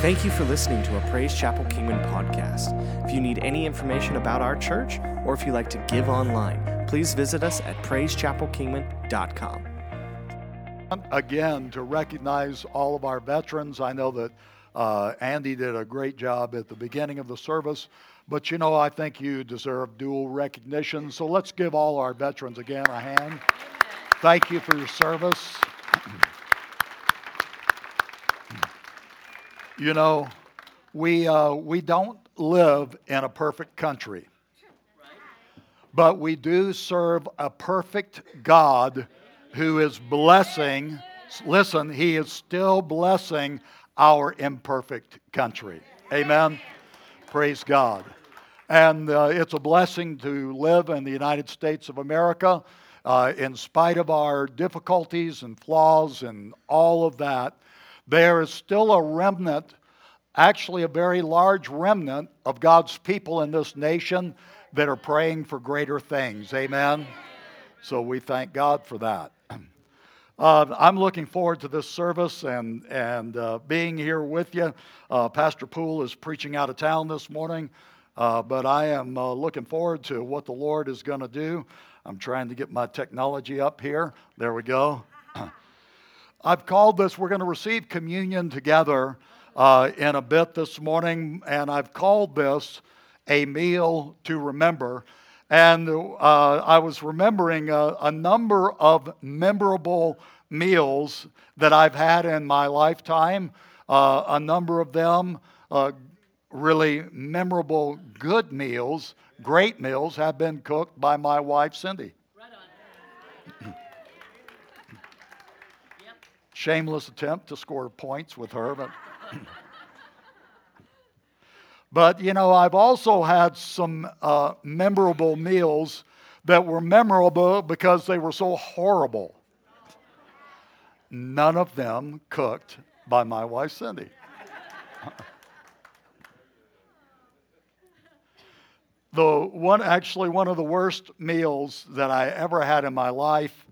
Thank you for listening to a Praise Chapel Kingman podcast. If you need any information about our church or if you'd like to give online, please visit us at praisechapelkingman.com. Again, to recognize all of our veterans, I know that uh, Andy did a great job at the beginning of the service, but you know, I think you deserve dual recognition. So let's give all our veterans again a hand. Thank you for your service. You know, we, uh, we don't live in a perfect country, but we do serve a perfect God who is blessing. Listen, He is still blessing our imperfect country. Amen. Praise God. And uh, it's a blessing to live in the United States of America. Uh, in spite of our difficulties and flaws and all of that, there is still a remnant, actually, a very large remnant of God's people in this nation that are praying for greater things. Amen? So we thank God for that. Uh, I'm looking forward to this service and, and uh, being here with you. Uh, Pastor Poole is preaching out of town this morning, uh, but I am uh, looking forward to what the Lord is going to do. I'm trying to get my technology up here. There we go. I've called this, we're going to receive communion together uh, in a bit this morning, and I've called this a meal to remember. And uh, I was remembering a, a, number of memorable meals that I've had in my lifetime, uh, a number of them uh, really memorable, good meals, great meals have been cooked by my wife, Cindy. Shameless attempt to score points with her, but. but you know, I've also had some uh, memorable meals that were memorable because they were so horrible. None of them cooked by my wife, Cindy. the one, actually, one of the worst meals that I ever had in my life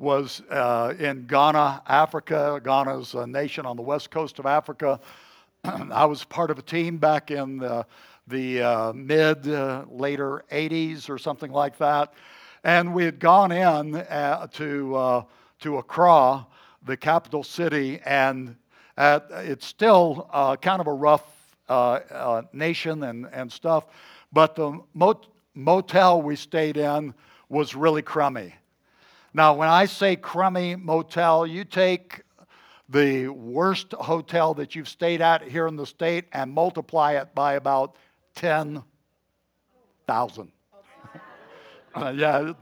was uh, in Ghana, Africa. Ghana's a nation on the west coast of Africa. I was part of a team back in the, the uh, mid, uh, later 80s or something like that. And we had gone in uh, to, uh, to Accra, the capital city, and at, it's still uh, kind of a rough nation and, and stuff. But the mot- motel we stayed in was really crummy. Now, when I say crummy motel, you take the worst hotel that you've stayed at here in the state and multiply it by about 10,000. uh, yeah,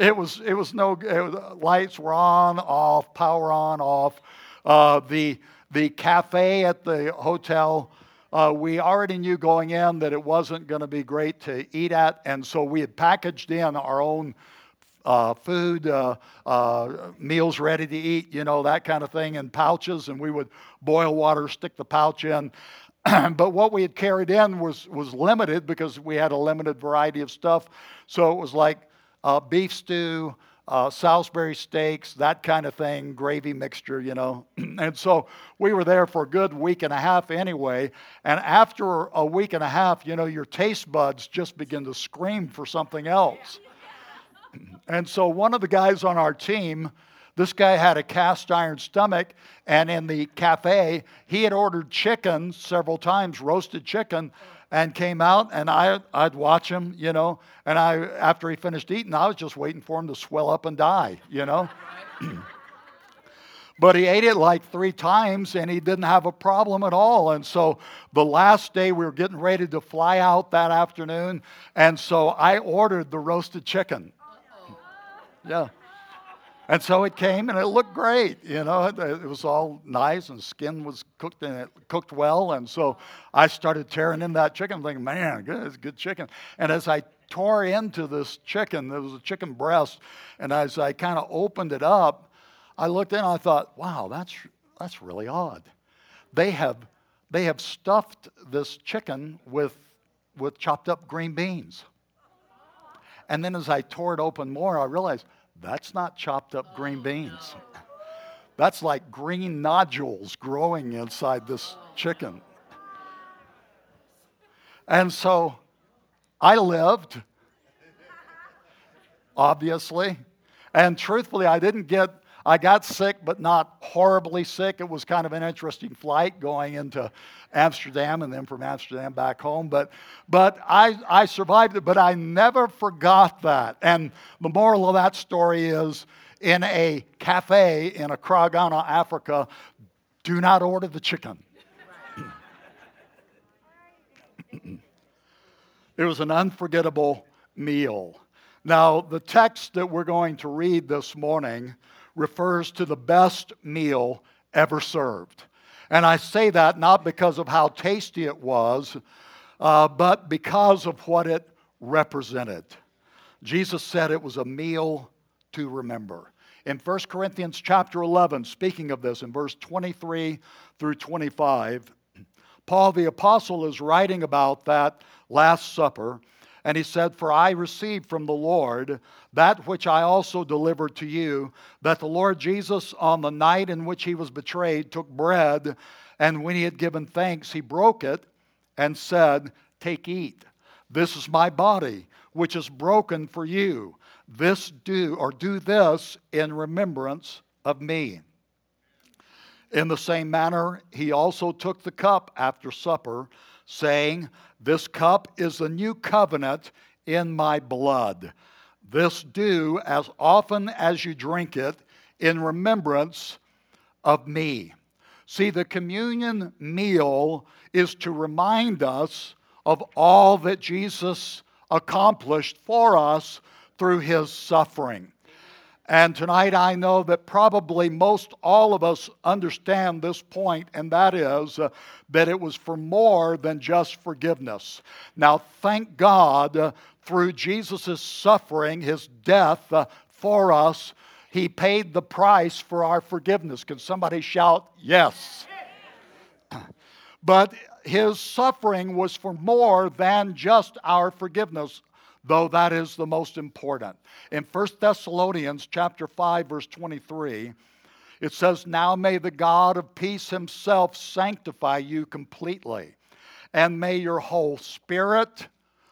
it was, it was no, it was, lights were on, off, power on, off. Uh, the, the cafe at the hotel, uh, we already knew going in that it wasn't going to be great to eat at, and so we had packaged in our own uh, food, uh, uh, meals ready to eat, you know, that kind of thing in pouches, and we would boil water, stick the pouch in. but what we had carried in was, was limited because we had a limited variety of stuff. So it was like uh, beef stew, uh, Salisbury steaks, that kind of thing, gravy mixture, you know. and so we were there for a good week and a half anyway. And after a week and a half, you know, your taste buds just begin to scream for something else. And so one of the guys on our team, this guy had a cast iron stomach, and in the cafe, he had ordered chicken several times, roasted chicken, and came out, and I, I'd watch him, you know, and I, after he finished eating, I was just waiting for him to swell up and die, you know. but he ate it like three times and he didn't have a problem at all. And so the last day we were getting ready to fly out that afternoon, and so I ordered the roasted chicken. Yeah. And so it came and it looked great, you know. It, was all nice and skin was cooked and it cooked well. And so I started tearing in that chicken, thinking, man, good, it's good chicken. And as I tore into this chicken, there was a chicken breast, and as I kind of opened it up, I looked in and I thought, wow, that's, that's really odd. They have, they have stuffed this chicken with, with chopped up green beans. And then as I tore it open more, I realized that's not chopped up green beans. That's like green nodules growing inside this chicken. And so I lived, obviously. And truthfully, I didn't get I got sick, but not horribly sick. It was kind of an interesting flight going into Amsterdam and then from Amsterdam back home. But, but I, I survived it, but I never forgot that. And the moral of that story is in a cafe in Accra, Ghana, Africa, do not order the chicken. it was an unforgettable meal. Now, the text that we're going to read this morning refers to the best meal ever served. And I say that not because of how tasty it was, uh, but because of what it represented. Jesus said it was a meal to remember. In 1 Corinthians chapter 11, speaking of this in verse 23 through 25, Paul the Apostle is writing about that Last Supper, and he said, For I received from the Lord that which I also delivered to you, that the Lord Jesus, on the night in which he was betrayed, took bread, and when he had given thanks, he broke it and said, Take, eat. This is my body, which is broken for you. This do, or do this in remembrance of me. In the same manner, he also took the cup after supper, saying, This cup is the new covenant in my blood. This do as often as you drink it in remembrance of me. See, the communion meal is to remind us of all that Jesus accomplished for us through his suffering. And tonight I know that probably most all of us understand this point, and that is uh, that it was for more than just forgiveness. Now, thank God uh, through Jesus' suffering, his death uh, for us, he paid the price for our forgiveness. Can somebody shout, Yes? But his suffering was for more than just our forgiveness though that is the most important. In 1 Thessalonians chapter 5 verse 23, it says, "Now may the God of peace himself sanctify you completely, and may your whole spirit,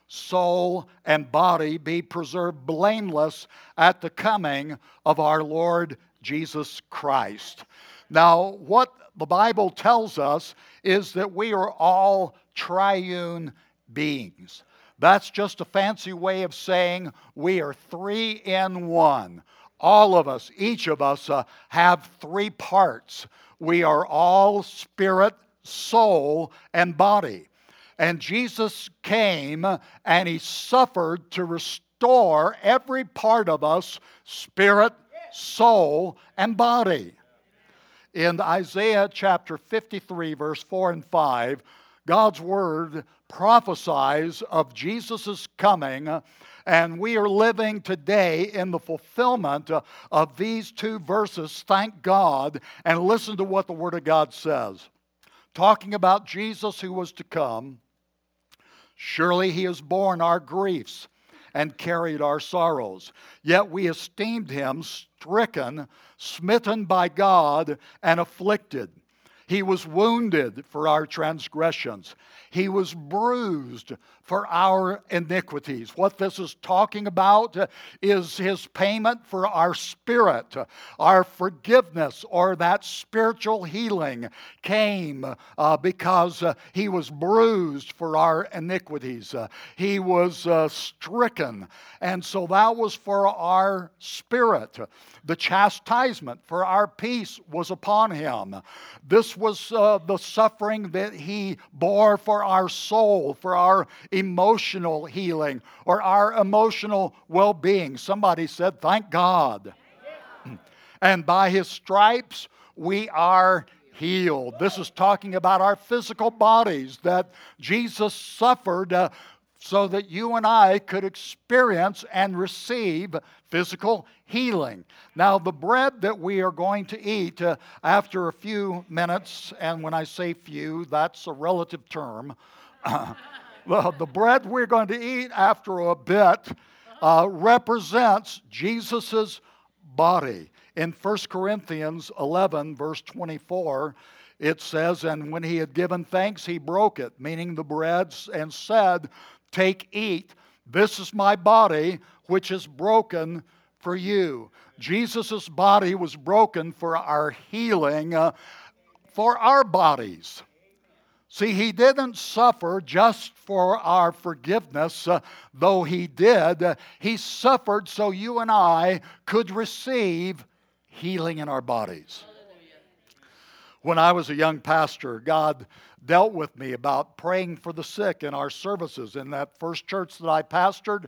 soul, and body be preserved blameless at the coming of our Lord Jesus Christ." Now, what the Bible tells us is that we are all triune beings. That's just a fancy way of saying we are three in one. All of us, each of us, uh, have three parts. We are all spirit, soul, and body. And Jesus came and he suffered to restore every part of us spirit, soul, and body. In Isaiah chapter 53, verse 4 and 5, God's word prophesies of Jesus' coming, and we are living today in the fulfillment of these two verses. Thank God, and listen to what the Word of God says. Talking about Jesus who was to come, surely he has borne our griefs and carried our sorrows. Yet we esteemed him stricken, smitten by God, and afflicted. He was wounded for our transgressions. He was bruised for our iniquities. What this is talking about is his payment for our spirit. Our forgiveness or that spiritual healing came uh, because uh, he was bruised for our iniquities. Uh, he was uh, stricken. And so that was for our spirit. The chastisement for our peace was upon him. This was uh, the suffering that he bore for our soul, for our emotional healing, or our emotional well being. Somebody said, Thank God. And by his stripes, we are healed. This is talking about our physical bodies that Jesus suffered uh, so that you and I could experience and receive physical healing. Now, the bread that we are going to eat uh, after a few minutes, and when I say few, that's a relative term. well, the bread we're going to eat after a bit uh, represents Jesus' body. In 1 Corinthians 11, verse 24, it says, And when he had given thanks, he broke it, meaning the bread, and said, Take, eat. This is my body, which is broken for you. Jesus' body was broken for our healing, uh, for our bodies. See, he didn't suffer just for our forgiveness, uh, though he did. He suffered so you and I could receive healing in our bodies. When I was a young pastor, God dealt with me about praying for the sick in our services. In that first church that I pastored,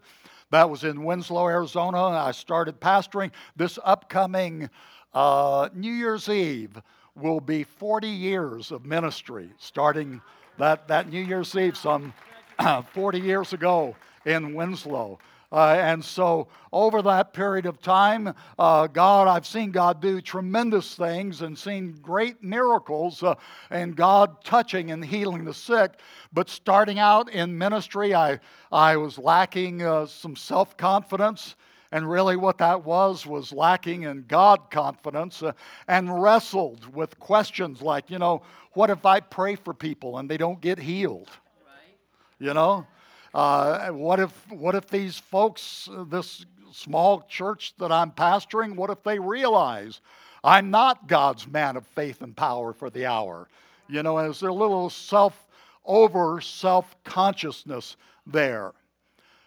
that was in Winslow, Arizona. I started pastoring. This upcoming uh, New Year's Eve will be 40 years of ministry, starting that, that New Year's Eve some 40 years ago in Winslow. Uh, and so, over that period of time, uh, God, I've seen God do tremendous things and seen great miracles uh, and God touching and healing the sick. But starting out in ministry, I, I was lacking uh, some self confidence. And really, what that was was lacking in God confidence uh, and wrestled with questions like, you know, what if I pray for people and they don't get healed? Right. You know? Uh, what if what if these folks, this small church that I'm pastoring, what if they realize I'm not God's man of faith and power for the hour? You know, is there a little self over self consciousness there?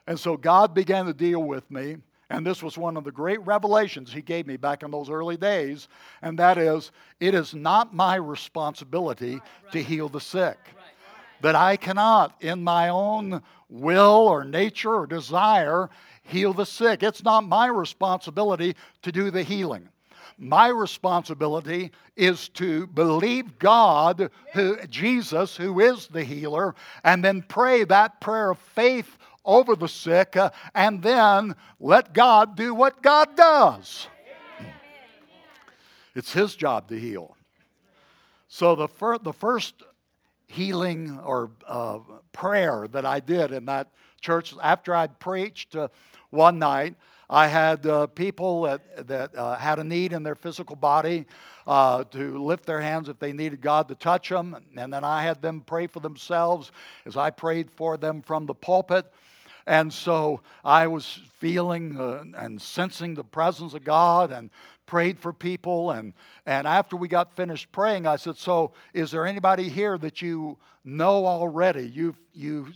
And so God began to deal with me. And this was one of the great revelations he gave me back in those early days. And that is, it is not my responsibility to heal the sick. That I cannot, in my own will or nature or desire heal the sick. It's not my responsibility to do the healing. My responsibility is to believe God, who, Jesus, who is the healer, and then pray that prayer of faith over the sick, uh, and then let God do what God does. It's His job to heal. So the, fir- the first healing or uh, prayer that I did in that church after I'd preached uh, one night. I had uh, people that, that uh, had a need in their physical body uh, to lift their hands if they needed God to touch them. And then I had them pray for themselves as I prayed for them from the pulpit. And so I was feeling uh, and sensing the presence of God and prayed for people. And, and after we got finished praying, I said, So, is there anybody here that you know already? You, you,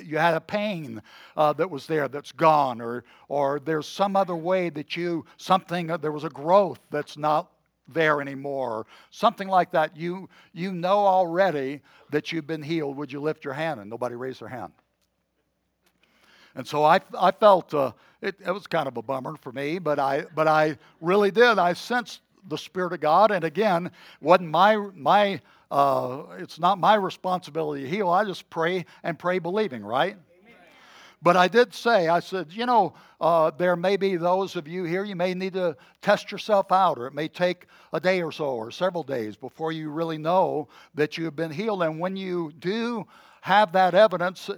you had a pain uh, that was there that's gone, or, or there's some other way that you, something, uh, there was a growth that's not there anymore, something like that. You, you know already that you've been healed. Would you lift your hand? And nobody raised their hand. And so I, I felt uh, it, it was kind of a bummer for me, but I, but I really did. I sensed the Spirit of God. And again, wasn't my, my uh, it's not my responsibility to heal. I just pray and pray believing, right? But I did say, I said, you know, uh, there may be those of you here, you may need to test yourself out, or it may take a day or so, or several days before you really know that you have been healed. And when you do have that evidence,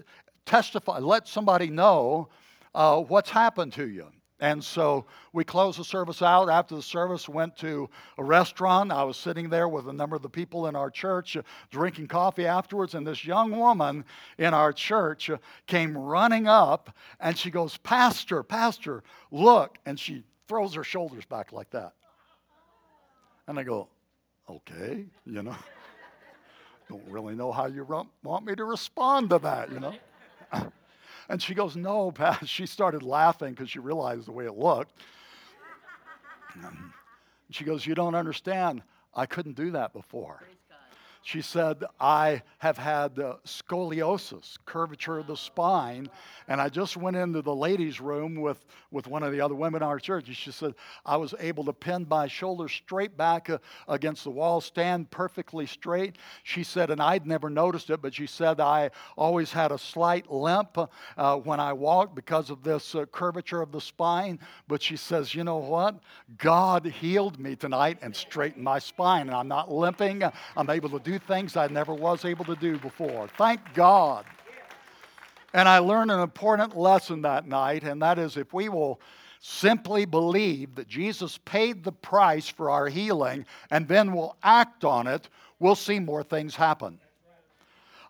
testify, let somebody know uh, what's happened to you. And so we closed the service out. After the service, went to a restaurant. I was sitting there with a number of the people in our church uh, drinking coffee afterwards. And this young woman in our church uh, came running up and she goes, Pastor, Pastor, look. And she throws her shoulders back like that. And I go, okay, you know. Don't really know how you want me to respond to that, you know. And she goes, No, Pat. She started laughing because she realized the way it looked. she goes, You don't understand. I couldn't do that before. She said, I have had uh, scoliosis, curvature of the spine, and I just went into the ladies' room with, with one of the other women in our church. And she said, I was able to pin my shoulders straight back uh, against the wall, stand perfectly straight. She said, and I'd never noticed it, but she said, I always had a slight limp uh, when I walked because of this uh, curvature of the spine. But she says, you know what? God healed me tonight and straightened my spine, and I'm not limping. I'm able to do things I never was able to do before. Thank God. And I learned an important lesson that night, and that is if we will simply believe that Jesus paid the price for our healing and then we'll act on it, we'll see more things happen.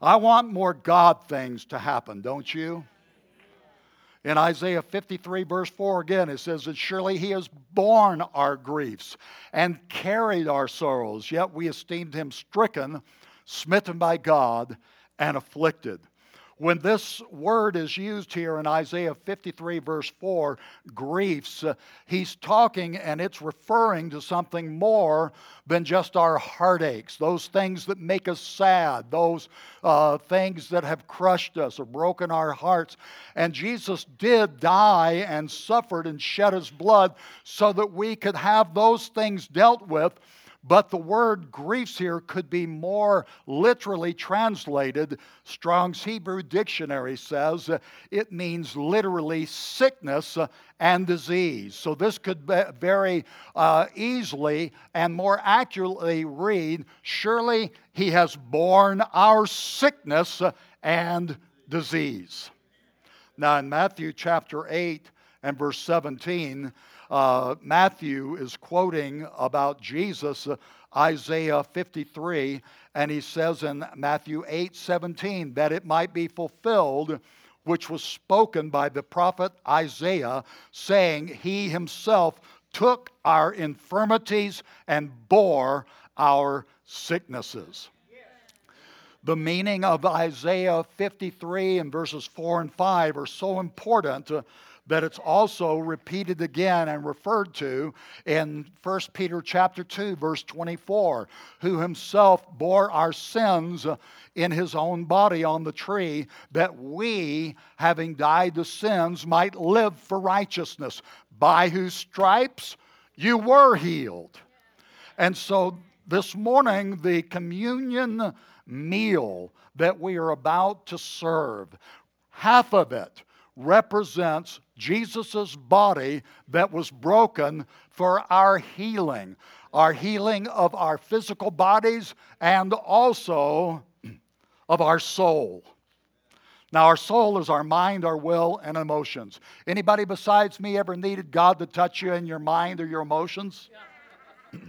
I want more God things to happen, don't you? In Isaiah 53, verse 4, again, it says that surely he has borne our griefs and carried our sorrows, yet we esteemed him stricken, smitten by God, and afflicted. When this word is used here in Isaiah 53, verse 4, griefs, uh, he's talking and it's referring to something more than just our heartaches, those things that make us sad, those uh, things that have crushed us or broken our hearts. And Jesus did die and suffered and shed his blood so that we could have those things dealt with but the word griefs here could be more literally translated. Strong's Hebrew Dictionary says it means literally sickness and disease. So this could very uh, easily and more accurately read Surely he has borne our sickness and disease. Now, in Matthew chapter 8 and verse 17, uh, Matthew is quoting about Jesus, uh, Isaiah 53, and he says in Matthew 8 17 that it might be fulfilled which was spoken by the prophet Isaiah, saying, He himself took our infirmities and bore our sicknesses. The meaning of Isaiah 53 and verses 4 and 5 are so important. That it's also repeated again and referred to in 1 Peter chapter 2 verse 24 who himself bore our sins in his own body on the tree that we having died to sins might live for righteousness by whose stripes you were healed and so this morning the communion meal that we are about to serve half of it represents Jesus' body that was broken for our healing, our healing of our physical bodies and also of our soul. Now, our soul is our mind, our will, and emotions. Anybody besides me ever needed God to touch you in your mind or your emotions? Yeah.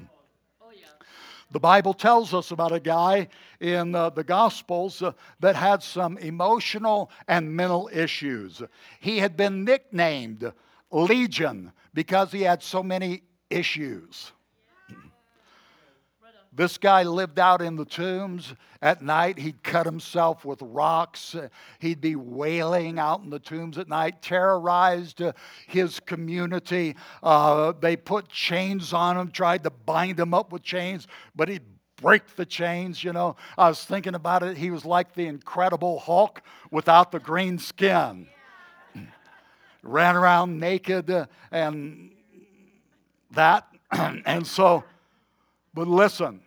The Bible tells us about a guy in uh, the Gospels uh, that had some emotional and mental issues. He had been nicknamed Legion because he had so many issues. This guy lived out in the tombs. At night, he'd cut himself with rocks. He'd be wailing out in the tombs at night, terrorized uh, his community. Uh, they put chains on him, tried to bind him up with chains, but he'd break the chains, you know. I was thinking about it. He was like the incredible Hulk without the green skin. Ran around naked uh, and that. and so, but listen,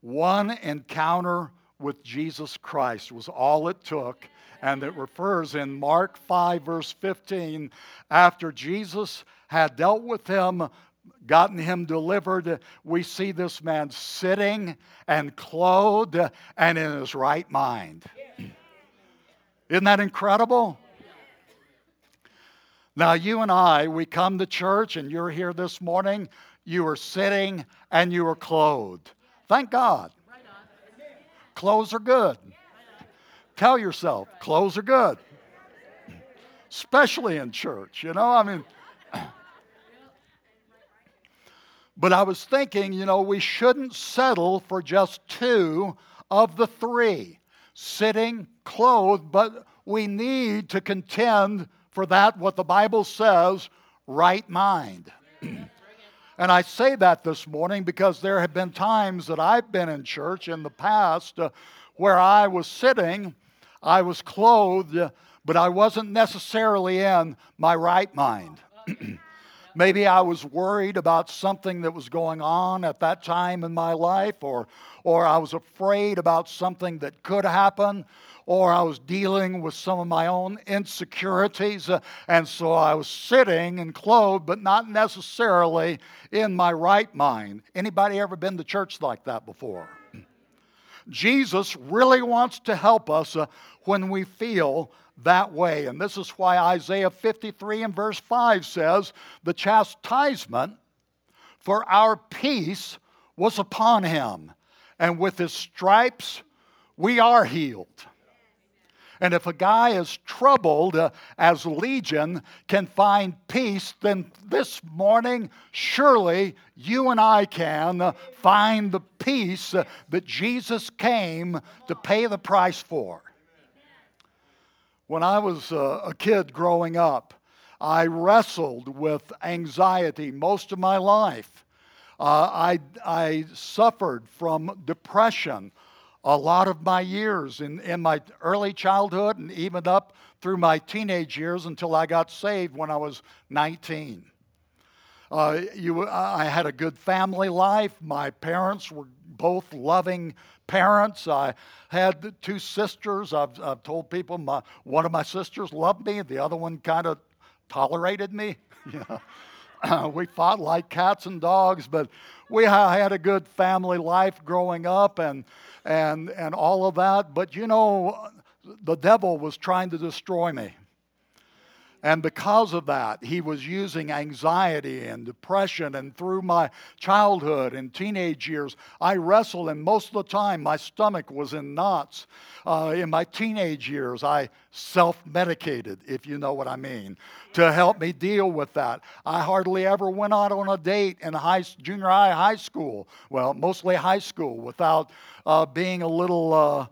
one encounter with Jesus Christ was all it took. And it refers in Mark 5, verse 15, after Jesus had dealt with him, gotten him delivered, we see this man sitting and clothed and in his right mind. Isn't that incredible? Now, you and I, we come to church and you're here this morning, you are sitting and you are clothed. Thank God. Clothes are good. Tell yourself, clothes are good. Especially in church, you know? I mean, but I was thinking, you know, we shouldn't settle for just two of the three sitting, clothed, but we need to contend for that, what the Bible says, right mind. And I say that this morning because there have been times that I've been in church in the past uh, where I was sitting, I was clothed, but I wasn't necessarily in my right mind. Maybe I was worried about something that was going on at that time in my life, or, or I was afraid about something that could happen, or I was dealing with some of my own insecurities. Uh, and so I was sitting and clothed, but not necessarily in my right mind. Anybody ever been to church like that before? Jesus really wants to help us uh, when we feel that way. And this is why Isaiah 53 and verse 5 says, The chastisement for our peace was upon him, and with his stripes we are healed. And if a guy is troubled, uh, as Legion can find peace, then this morning, surely you and I can uh, find the peace uh, that Jesus came to pay the price for. When I was uh, a kid growing up, I wrestled with anxiety most of my life. Uh, I, I suffered from depression a lot of my years in, in my early childhood and even up through my teenage years until I got saved when I was 19. Uh, you, I had a good family life. My parents were both loving parents. I had two sisters. I've, I've told people my, one of my sisters loved me, the other one kind of tolerated me. we fought like cats and dogs, but we had a good family life growing up and, and, and all of that. But you know, the devil was trying to destroy me. And because of that, he was using anxiety and depression. And through my childhood and teenage years, I wrestled, and most of the time, my stomach was in knots. Uh, in my teenage years, I self medicated, if you know what I mean, to help me deal with that. I hardly ever went out on a date in high, junior high, high school, well, mostly high school, without uh, being a little uh,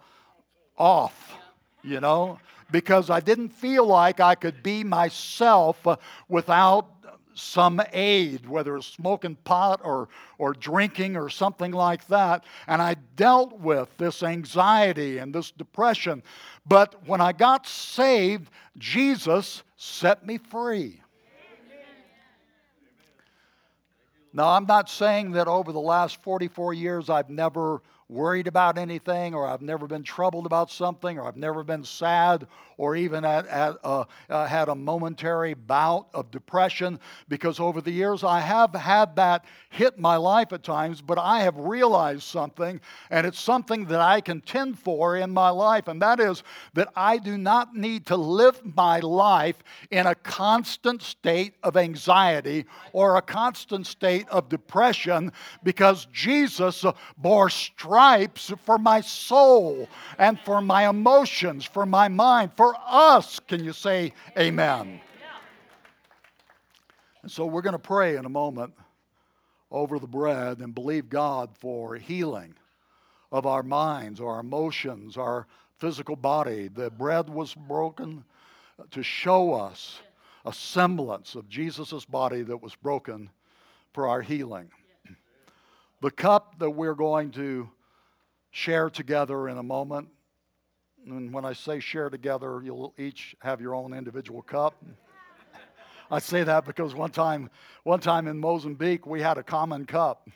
off, you know because I didn't feel like I could be myself uh, without some aid, whether it's smoking pot or, or drinking or something like that. And I dealt with this anxiety and this depression. But when I got saved, Jesus set me free. Now, I'm not saying that over the last 44 years I've never worried about anything, or I've never been troubled about something, or I've never been sad, or even at, at, uh, uh, had a momentary bout of depression, because over the years I have had that hit my life at times, but I have realized something, and it's something that I contend for in my life, and that is that I do not need to live my life in a constant state of anxiety or a constant state of depression, because Jesus bore stripes stripes for my soul and for my emotions, for my mind, for us. Can you say amen? And so we're going to pray in a moment over the bread and believe God for healing of our minds, our emotions, our physical body. The bread was broken to show us a semblance of Jesus' body that was broken for our healing. The cup that we're going to share together in a moment. And when I say share together, you'll each have your own individual cup. I say that because one time, one time in Mozambique, we had a common cup,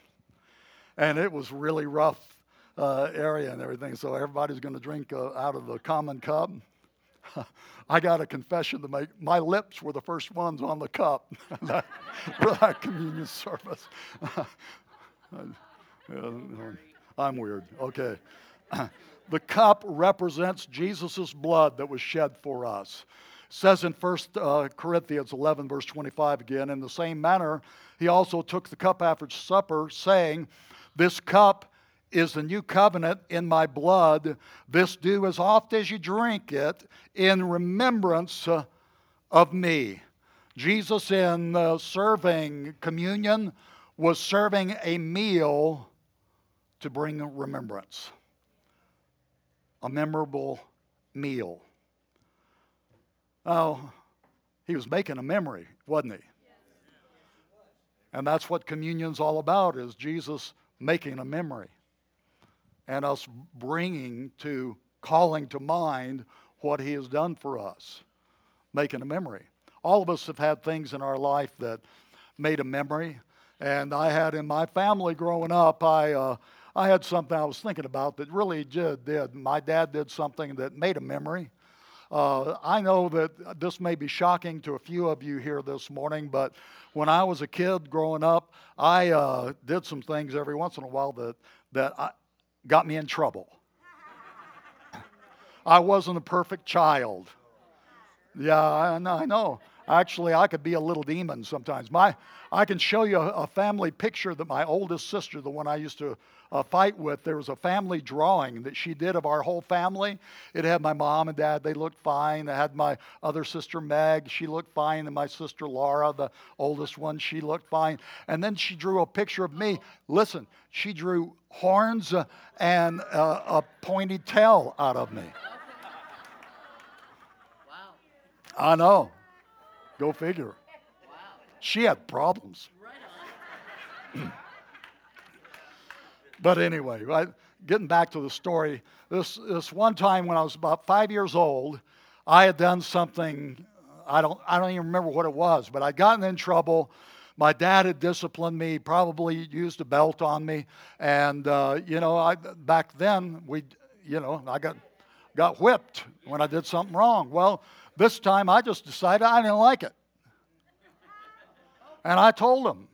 and it was really rough uh, area and everything. So everybody's going to drink uh, out of the common cup. I got a confession to make. My lips were the first ones on the cup for that communion service. I'm weird. Okay. the cup represents Jesus' blood that was shed for us. It says in 1 uh, Corinthians 11, verse 25 again, in the same manner, he also took the cup after supper, saying, This cup is the new covenant in my blood. This do as oft as you drink it in remembrance uh, of me. Jesus, in uh, serving communion, was serving a meal to bring remembrance, a memorable meal. Oh, he was making a memory, wasn't he? And that's what communion's all about is Jesus making a memory and us bringing to calling to mind what he has done for us, making a memory. All of us have had things in our life that made a memory. And I had in my family growing up, I, uh, I had something I was thinking about that really did. did. My dad did something that made a memory. Uh, I know that this may be shocking to a few of you here this morning, but when I was a kid growing up, I uh, did some things every once in a while that, that I, got me in trouble. I wasn't a perfect child. Yeah, I know. I know. Actually, I could be a little demon sometimes. My, I can show you a, a family picture that my oldest sister, the one I used to uh, fight with, there was a family drawing that she did of our whole family. It had my mom and dad, they looked fine. It had my other sister, Meg, she looked fine. And my sister, Laura, the oldest one, she looked fine. And then she drew a picture of me. Listen, she drew horns uh, and uh, a pointy tail out of me. Wow. I know. Go figure. Wow. She had problems. Right but anyway, right, getting back to the story, this, this one time when I was about five years old, I had done something, I don't, I don't even remember what it was, but I'd gotten in trouble. My dad had disciplined me, probably used a belt on me. And, uh, you know, I, back then, we, you know, I got, got whipped when I did something wrong. Well, this time I just decided I didn't like it. And I told him.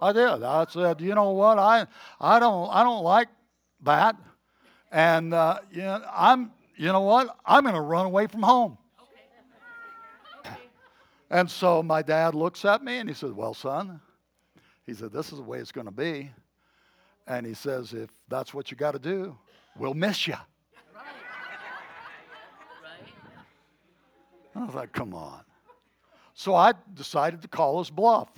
I did. I said, you know what? I, I don't I don't like that. And uh, you know, I'm you know what? I'm going to run away from home. And so my dad looks at me and he says, Well, son, he said, This is the way it's going to be. And he says, If that's what you got to do, we'll miss you. I was like, come on. So I decided to call his bluff.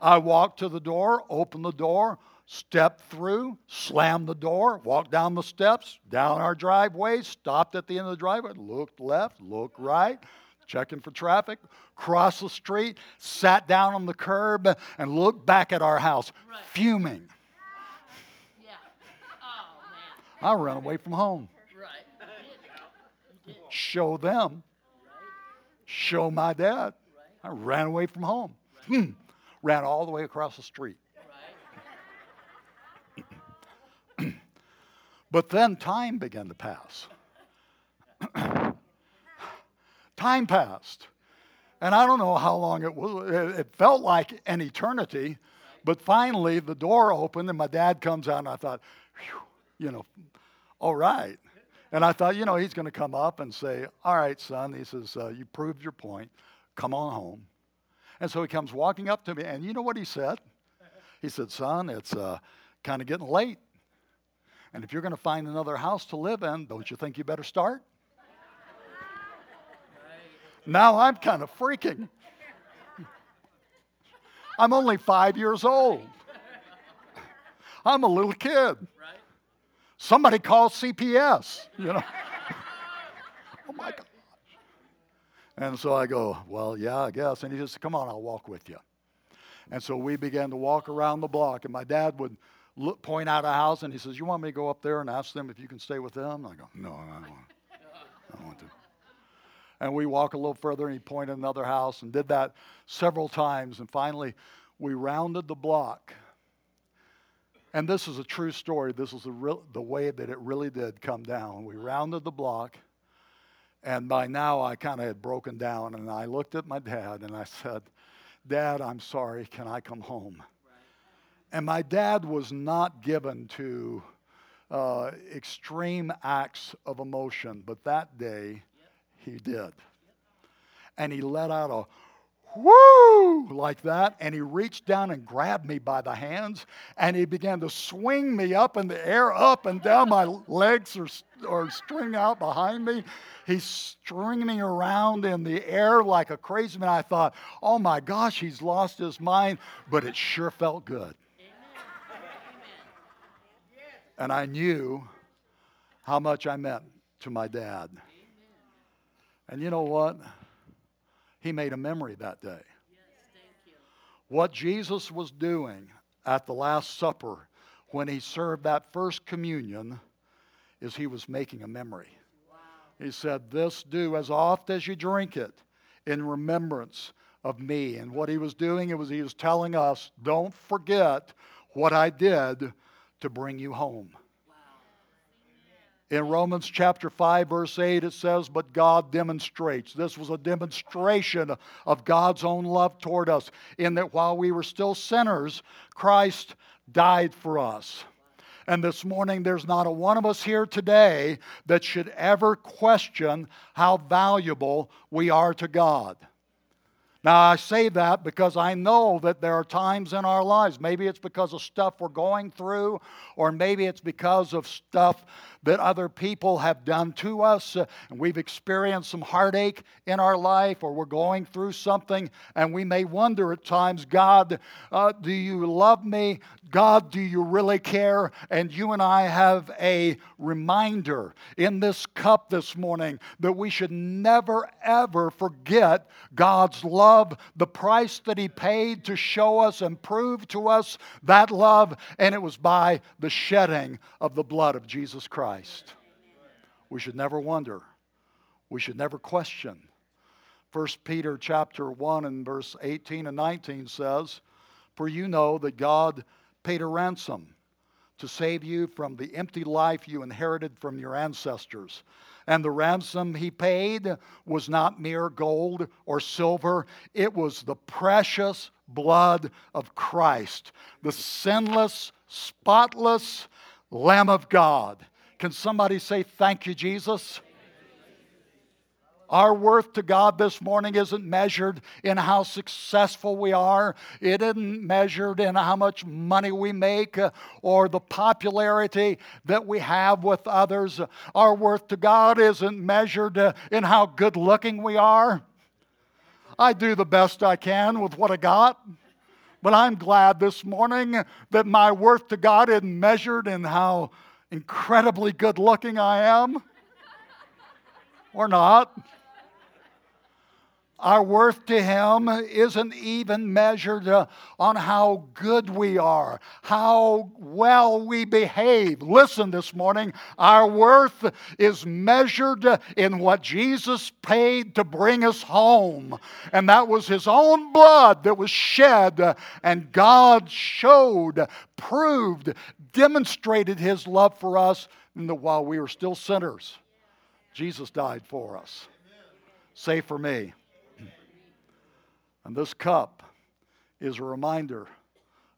I walked to the door, opened the door, stepped through, slammed the door, walked down the steps, down our driveway, stopped at the end of the driveway, looked left, looked right, checking for traffic, crossed the street, sat down on the curb, and looked back at our house, right. fuming. Yeah. Oh, I ran away from home. Right. Show them show my dad. I ran away from home. Hmm. Ran all the way across the street. but then time began to pass. time passed. And I don't know how long it was. It felt like an eternity. But finally, the door opened and my dad comes out, and I thought, you know, all right. And I thought, you know, he's going to come up and say, All right, son. He says, uh, You proved your point. Come on home. And so he comes walking up to me, and you know what he said? He said, Son, it's uh, kind of getting late. And if you're going to find another house to live in, don't you think you better start? Now I'm kind of freaking. I'm only five years old. I'm a little kid. Somebody call CPS, you know. oh my gosh. And so I go, well, yeah, I guess. And he says, come on, I'll walk with you. And so we began to walk around the block, and my dad would look, point out a house, and he says, you want me to go up there and ask them if you can stay with them? I go, no, I don't want, I don't want to. And we walk a little further, and he pointed another house, and did that several times. And finally, we rounded the block and this is a true story. This is real, the way that it really did come down. We rounded the block, and by now I kind of had broken down. And I looked at my dad and I said, Dad, I'm sorry. Can I come home? And my dad was not given to uh, extreme acts of emotion, but that day he did. And he let out a whoo, like that. And he reached down and grabbed me by the hands and he began to swing me up in the air, up and down. My legs are, are stringing out behind me. He's stringing me around in the air like a crazy man. I thought, oh my gosh, he's lost his mind, but it sure felt good. And I knew how much I meant to my dad. And you know what? He made a memory that day. Yes, what Jesus was doing at the Last Supper when he served that first communion is he was making a memory. Wow. He said, This do as oft as you drink it in remembrance of me. And what he was doing, it was he was telling us, Don't forget what I did to bring you home. In Romans chapter 5, verse 8, it says, But God demonstrates. This was a demonstration of God's own love toward us, in that while we were still sinners, Christ died for us. And this morning, there's not a one of us here today that should ever question how valuable we are to God. Now, I say that because I know that there are times in our lives, maybe it's because of stuff we're going through, or maybe it's because of stuff that other people have done to us, uh, and we've experienced some heartache in our life, or we're going through something, and we may wonder at times, God, uh, do you love me? God, do you really care? And you and I have a reminder in this cup this morning that we should never, ever forget God's love, the price that He paid to show us and prove to us that love, and it was by the shedding of the blood of Jesus Christ. We should never wonder. We should never question. 1 Peter chapter 1 and verse 18 and 19 says, For you know that God paid a ransom to save you from the empty life you inherited from your ancestors. And the ransom he paid was not mere gold or silver, it was the precious blood of Christ, the sinless, spotless Lamb of God. Can somebody say, Thank you, Jesus? Our worth to God this morning isn't measured in how successful we are. It isn't measured in how much money we make uh, or the popularity that we have with others. Our worth to God isn't measured uh, in how good looking we are. I do the best I can with what I got. But I'm glad this morning that my worth to God isn't measured in how incredibly good looking I am or not. Our worth to Him isn't even measured uh, on how good we are, how well we behave. Listen this morning, our worth is measured in what Jesus paid to bring us home. And that was His own blood that was shed, and God showed, proved, demonstrated His love for us while we were still sinners. Jesus died for us. Say for me. And this cup is a reminder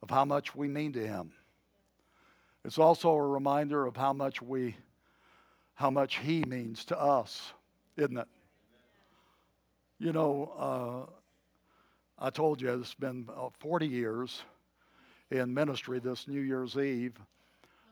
of how much we mean to him. It's also a reminder of how much we how much he means to us, isn't it? You know, uh, I told you it's been uh, 40 years in ministry this New Year's Eve,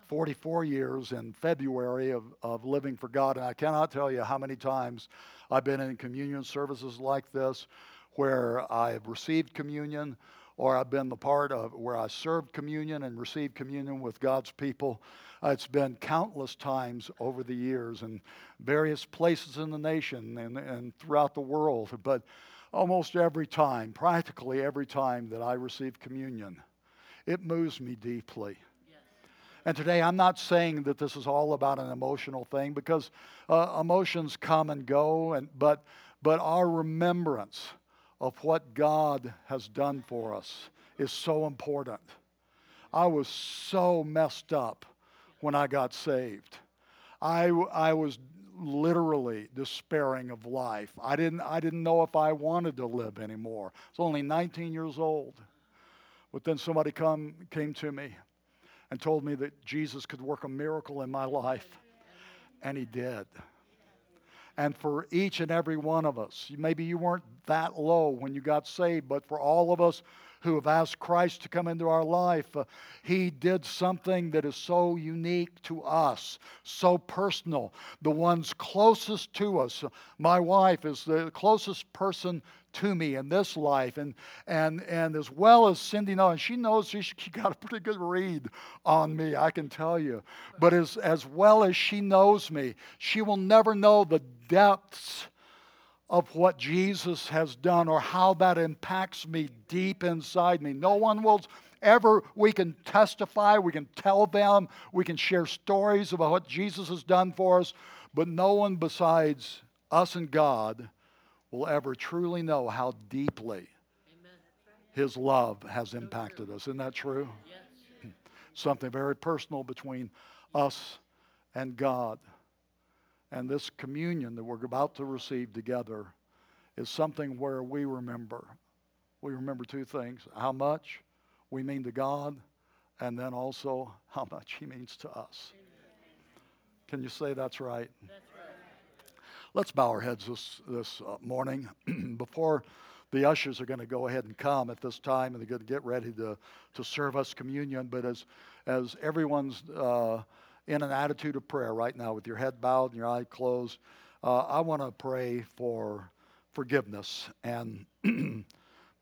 44 years in February of, of living for God. And I cannot tell you how many times I've been in communion services like this where I've received communion or I've been the part of where I served communion and received communion with God's people. Uh, it's been countless times over the years in various places in the nation and, and throughout the world. But almost every time, practically every time that I receive communion, it moves me deeply. And today, I'm not saying that this is all about an emotional thing because uh, emotions come and go, and, but, but our remembrance of what God has done for us is so important. I was so messed up when I got saved. I, I was literally despairing of life. I didn't, I didn't know if I wanted to live anymore. I was only 19 years old. But then somebody come, came to me and told me that Jesus could work a miracle in my life. And he did and for each and every one of us. Maybe you weren't that low when you got saved, but for all of us who have asked Christ to come into our life, uh, He did something that is so unique to us, so personal. The ones closest to us, my wife is the closest person to me in this life. And, and, and as well as Cindy knows, and she knows she, she got a pretty good read on me, I can tell you. But as, as well as she knows me, she will never know the depths of what Jesus has done or how that impacts me deep inside me. No one will ever, we can testify, we can tell them, we can share stories about what Jesus has done for us, but no one besides us and God will ever truly know how deeply His love has impacted us. Isn't that true? Something very personal between us and God. And this communion that we're about to receive together is something where we remember. We remember two things how much we mean to God and then also how much He means to us. Can you say that's right? That's. Let's bow our heads this, this uh, morning. Before the ushers are going to go ahead and come at this time, and they're going to get ready to, to serve us communion. But as, as everyone's uh, in an attitude of prayer right now, with your head bowed and your eye closed, uh, I want to pray for forgiveness. And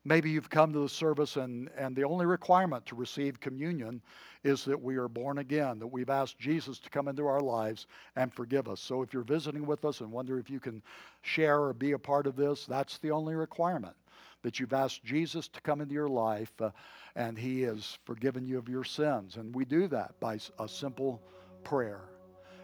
maybe you've come to the service, and, and the only requirement to receive communion is that we are born again, that we've asked Jesus to come into our lives and forgive us. So if you're visiting with us and wonder if you can share or be a part of this, that's the only requirement. That you've asked Jesus to come into your life uh, and He has forgiven you of your sins. And we do that by a simple prayer.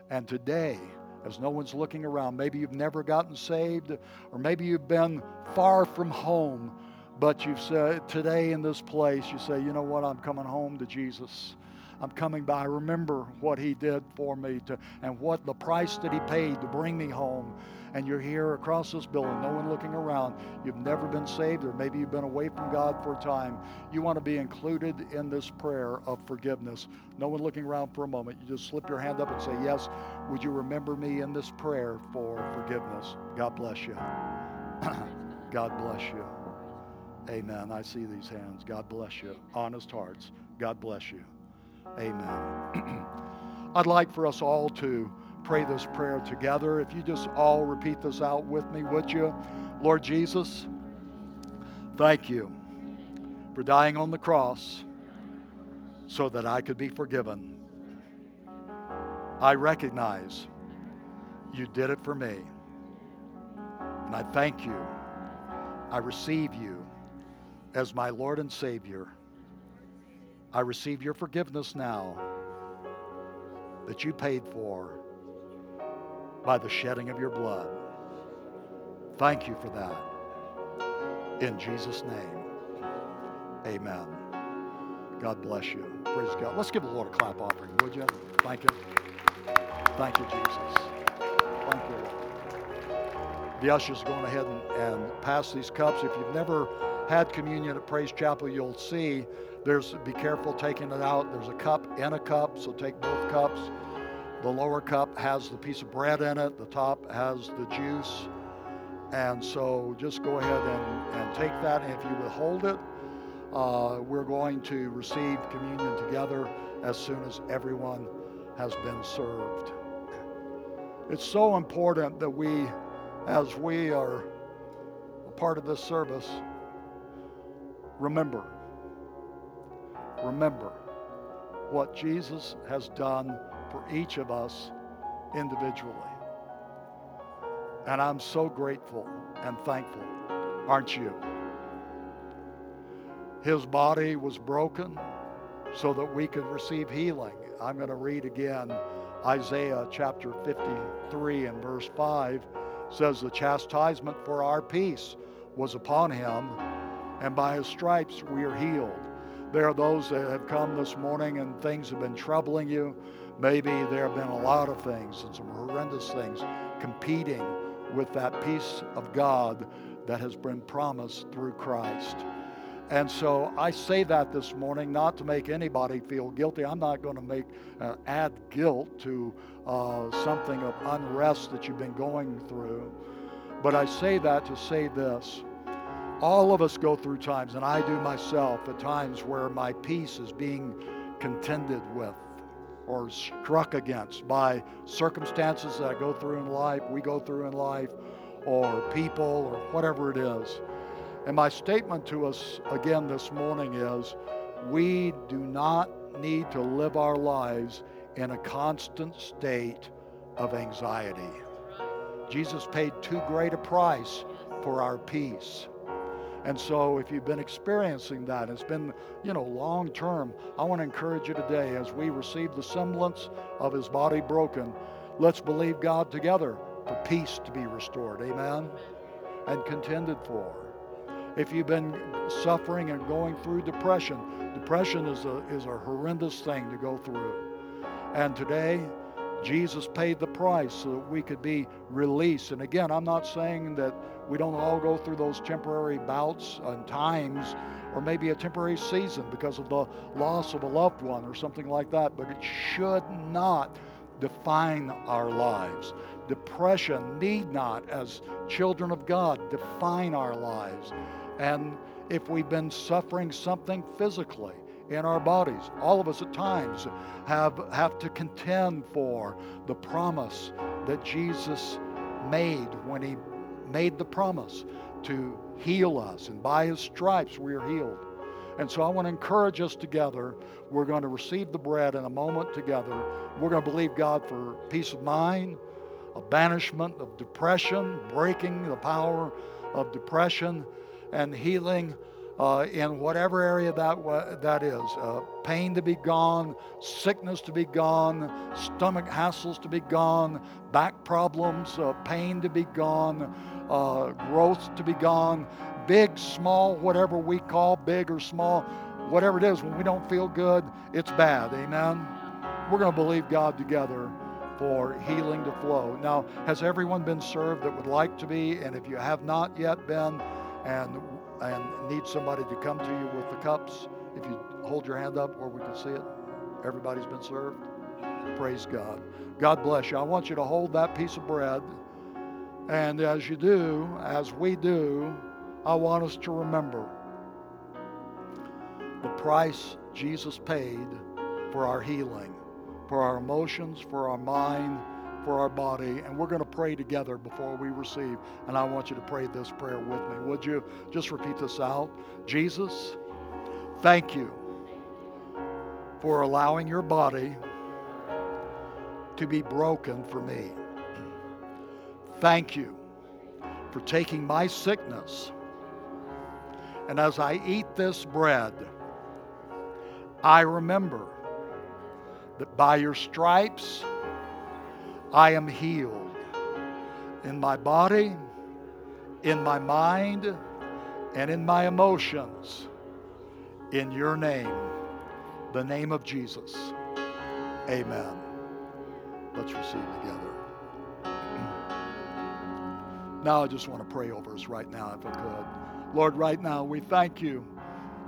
And today, as no one's looking around. Maybe you've never gotten saved, or maybe you've been far from home, but you've said today in this place, you say, you know what, I'm coming home to Jesus. I'm coming by. I remember what he did for me to, and what the price that he paid to bring me home and you're here across this building, no one looking around, you've never been saved, or maybe you've been away from God for a time, you want to be included in this prayer of forgiveness. No one looking around for a moment. You just slip your hand up and say, Yes, would you remember me in this prayer for forgiveness? God bless you. God bless you. Amen. I see these hands. God bless you. Honest hearts. God bless you. Amen. I'd like for us all to pray this prayer together. If you just all repeat this out with me, would you? Lord Jesus, thank you for dying on the cross so that I could be forgiven. I recognize you did it for me. And I thank you. I receive you as my Lord and Savior. I receive your forgiveness now that you paid for by the shedding of your blood. Thank you for that. In Jesus' name, amen. God bless you. Praise God. Let's give the Lord a clap offering, would you? Thank you. Thank you, Jesus. Thank you. The ushers going ahead and, and pass these cups. If you've never had communion at Praise Chapel, you'll see there's, be careful taking it out. There's a cup in a cup, so take both cups. The lower cup has the piece of bread in it, the top has the juice. And so just go ahead and, and take that. And if you withhold it, uh, we're going to receive communion together as soon as everyone has been served. It's so important that we, as we are a part of this service, remember, remember what Jesus has done for each of us individually. And I'm so grateful and thankful, aren't you? His body was broken so that we could receive healing. I'm going to read again Isaiah chapter 53 and verse 5 says, The chastisement for our peace was upon him, and by his stripes we are healed. There are those that have come this morning and things have been troubling you. Maybe there have been a lot of things and some horrendous things competing with that peace of God that has been promised through Christ. And so I say that this morning not to make anybody feel guilty. I'm not going to make uh, add guilt to uh, something of unrest that you've been going through. But I say that to say this. All of us go through times, and I do myself at times where my peace is being contended with or struck against by circumstances that I go through in life, we go through in life, or people, or whatever it is. And my statement to us again this morning is we do not need to live our lives in a constant state of anxiety. Jesus paid too great a price for our peace. And so if you've been experiencing that, it's been, you know, long term, I want to encourage you today as we receive the semblance of his body broken, let's believe God together for peace to be restored. Amen. And contended for. If you've been suffering and going through depression, depression is a, is a horrendous thing to go through. And today, Jesus paid the price so that we could be released. And again, I'm not saying that we don't all go through those temporary bouts and times or maybe a temporary season because of the loss of a loved one or something like that, but it should not define our lives. Depression need not, as children of God, define our lives. And if we've been suffering something physically in our bodies, all of us at times have, have to contend for the promise that Jesus made when he made the promise to heal us, and by his stripes we are healed. And so I want to encourage us together. We're going to receive the bread in a moment together. We're going to believe God for peace of mind, a banishment of depression, breaking the power of depression, and healing uh, in whatever area that, that is. Uh, pain to be gone, sickness to be gone, stomach hassles to be gone, back problems, uh, pain to be gone, uh, growth to be gone, big, small, whatever we call big or small, whatever it is, when we don't feel good, it's bad. Amen? We're going to believe God together for healing to flow. Now, has everyone been served that would like to be? And if you have not yet been and, and need somebody to come to you with the cups, if you hold your hand up where we can see it, everybody's been served. Praise God. God bless you. I want you to hold that piece of bread. And as you do, as we do, I want us to remember the price Jesus paid for our healing, for our emotions, for our mind, for our body. And we're going to pray together before we receive. And I want you to pray this prayer with me. Would you just repeat this out? Jesus, thank you for allowing your body to be broken for me. Thank you for taking my sickness. And as I eat this bread, I remember that by your stripes I am healed in my body, in my mind, and in my emotions. In your name, the name of Jesus. Amen. Let's receive together. Now I just want to pray over us right now, if I could. Lord, right now we thank you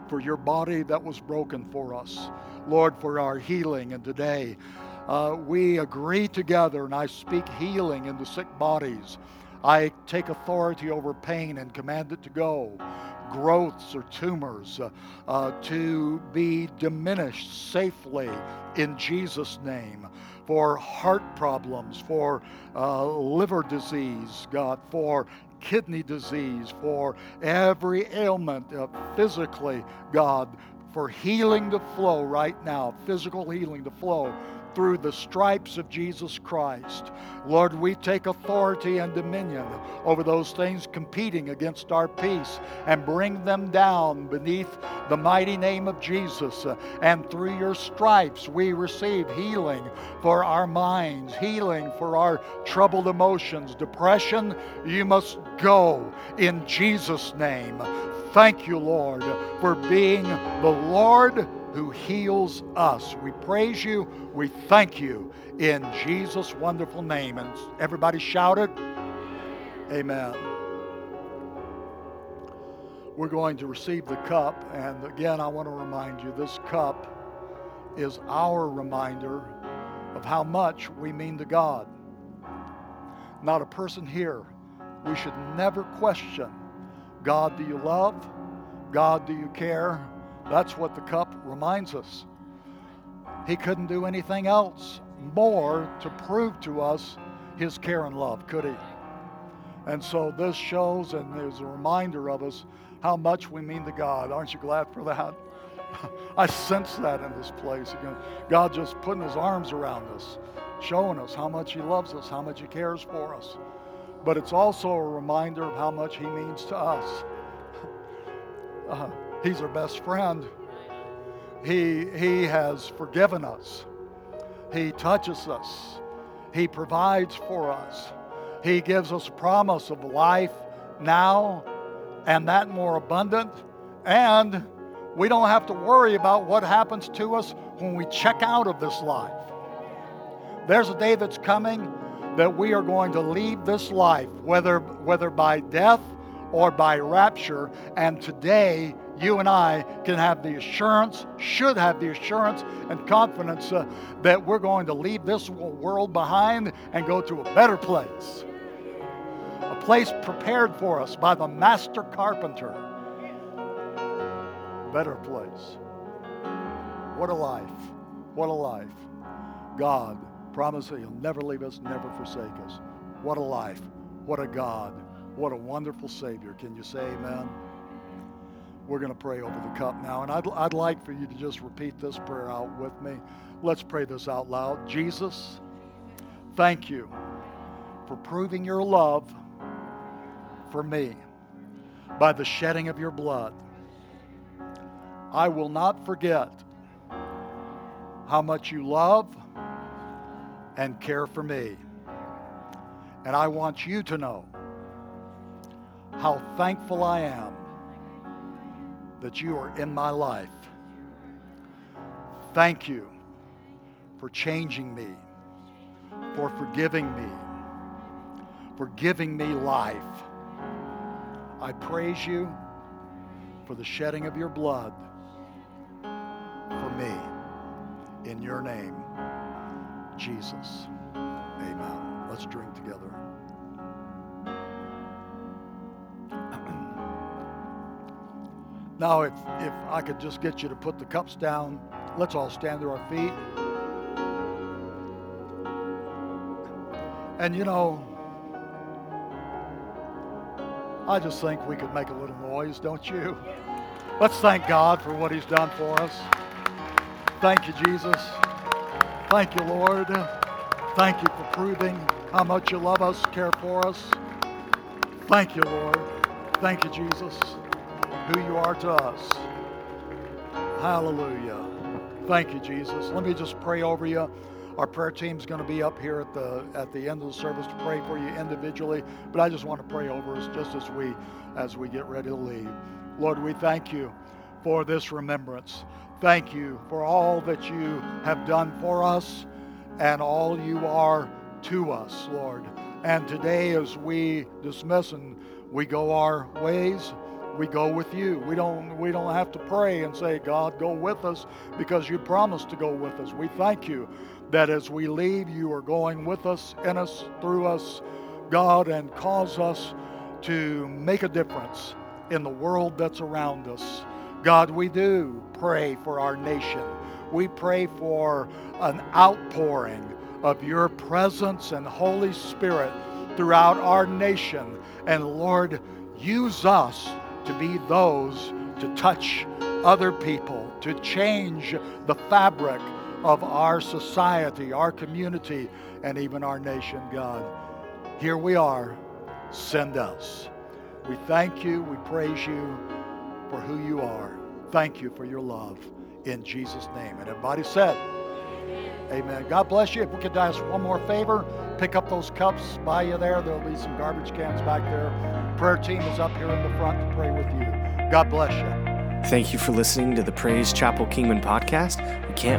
for your body that was broken for us. Lord, for our healing. And today uh, we agree together, and I speak healing in the sick bodies. I take authority over pain and command it to go. Growths or tumors uh, uh, to be diminished safely in Jesus' name for heart problems, for uh, liver disease, God, for kidney disease, for every ailment uh, physically, God, for healing to flow right now, physical healing to flow through the stripes of Jesus Christ. Lord, we take authority and dominion over those things competing against our peace and bring them down beneath the mighty name of Jesus. And through your stripes, we receive healing for our minds, healing for our troubled emotions. Depression, you must go in Jesus' name. Thank you, Lord, for being the Lord who heals us. We praise you. We thank you in Jesus' wonderful name. And everybody shouted, Amen. We're going to receive the cup. And again, I want to remind you this cup is our reminder of how much we mean to God. Not a person here. We should never question God, do you love? God, do you care? That's what the cup reminds us. He couldn't do anything else more to prove to us his care and love, could he? And so this shows and is a reminder of us how much we mean to God. Aren't you glad for that? I sense that in this place again. God just putting his arms around us, showing us how much he loves us, how much he cares for us. But it's also a reminder of how much he means to us. Uh, He's our best friend. He, he has forgiven us. He touches us. He provides for us. He gives us a promise of life now and that more abundant. And we don't have to worry about what happens to us when we check out of this life. There's a day that's coming that we are going to leave this life, whether, whether by death or by rapture. And today, you and I can have the assurance, should have the assurance and confidence uh, that we're going to leave this world behind and go to a better place. A place prepared for us by the master carpenter. Better place. What a life. What a life. God promised that He'll never leave us, never forsake us. What a life. What a God. What a wonderful Savior. Can you say amen? We're going to pray over the cup now. And I'd, I'd like for you to just repeat this prayer out with me. Let's pray this out loud. Jesus, thank you for proving your love for me by the shedding of your blood. I will not forget how much you love and care for me. And I want you to know how thankful I am that you are in my life. Thank you for changing me, for forgiving me, for giving me life. I praise you for the shedding of your blood for me. In your name, Jesus. Amen. Let's drink together. Now, if, if I could just get you to put the cups down, let's all stand to our feet. And you know, I just think we could make a little noise, don't you? Let's thank God for what He's done for us. Thank you, Jesus. Thank you, Lord. Thank you for proving how much you love us, care for us. Thank you, Lord. Thank you, Jesus who you are to us. Hallelujah. Thank you, Jesus. Let me just pray over you. Our prayer team's going to be up here at the at the end of the service to pray for you individually, but I just want to pray over us just as we as we get ready to leave. Lord, we thank you for this remembrance. Thank you for all that you have done for us and all you are to us, Lord. And today as we dismiss and we go our ways, we go with you. We don't we don't have to pray and say, God, go with us because you promised to go with us. We thank you that as we leave, you are going with us, in us, through us, God, and cause us to make a difference in the world that's around us. God, we do pray for our nation. We pray for an outpouring of your presence and Holy Spirit throughout our nation. And Lord, use us to be those to touch other people, to change the fabric of our society, our community, and even our nation, God. Here we are. Send us. We thank you. We praise you for who you are. Thank you for your love. In Jesus' name. And everybody said, Amen. God bless you. If we could us one more favor, pick up those cups by you there. There'll be some garbage cans back there. Prayer team is up here in the front to pray with you. God bless you. Thank you for listening to the Praise Chapel Kingman podcast. We can't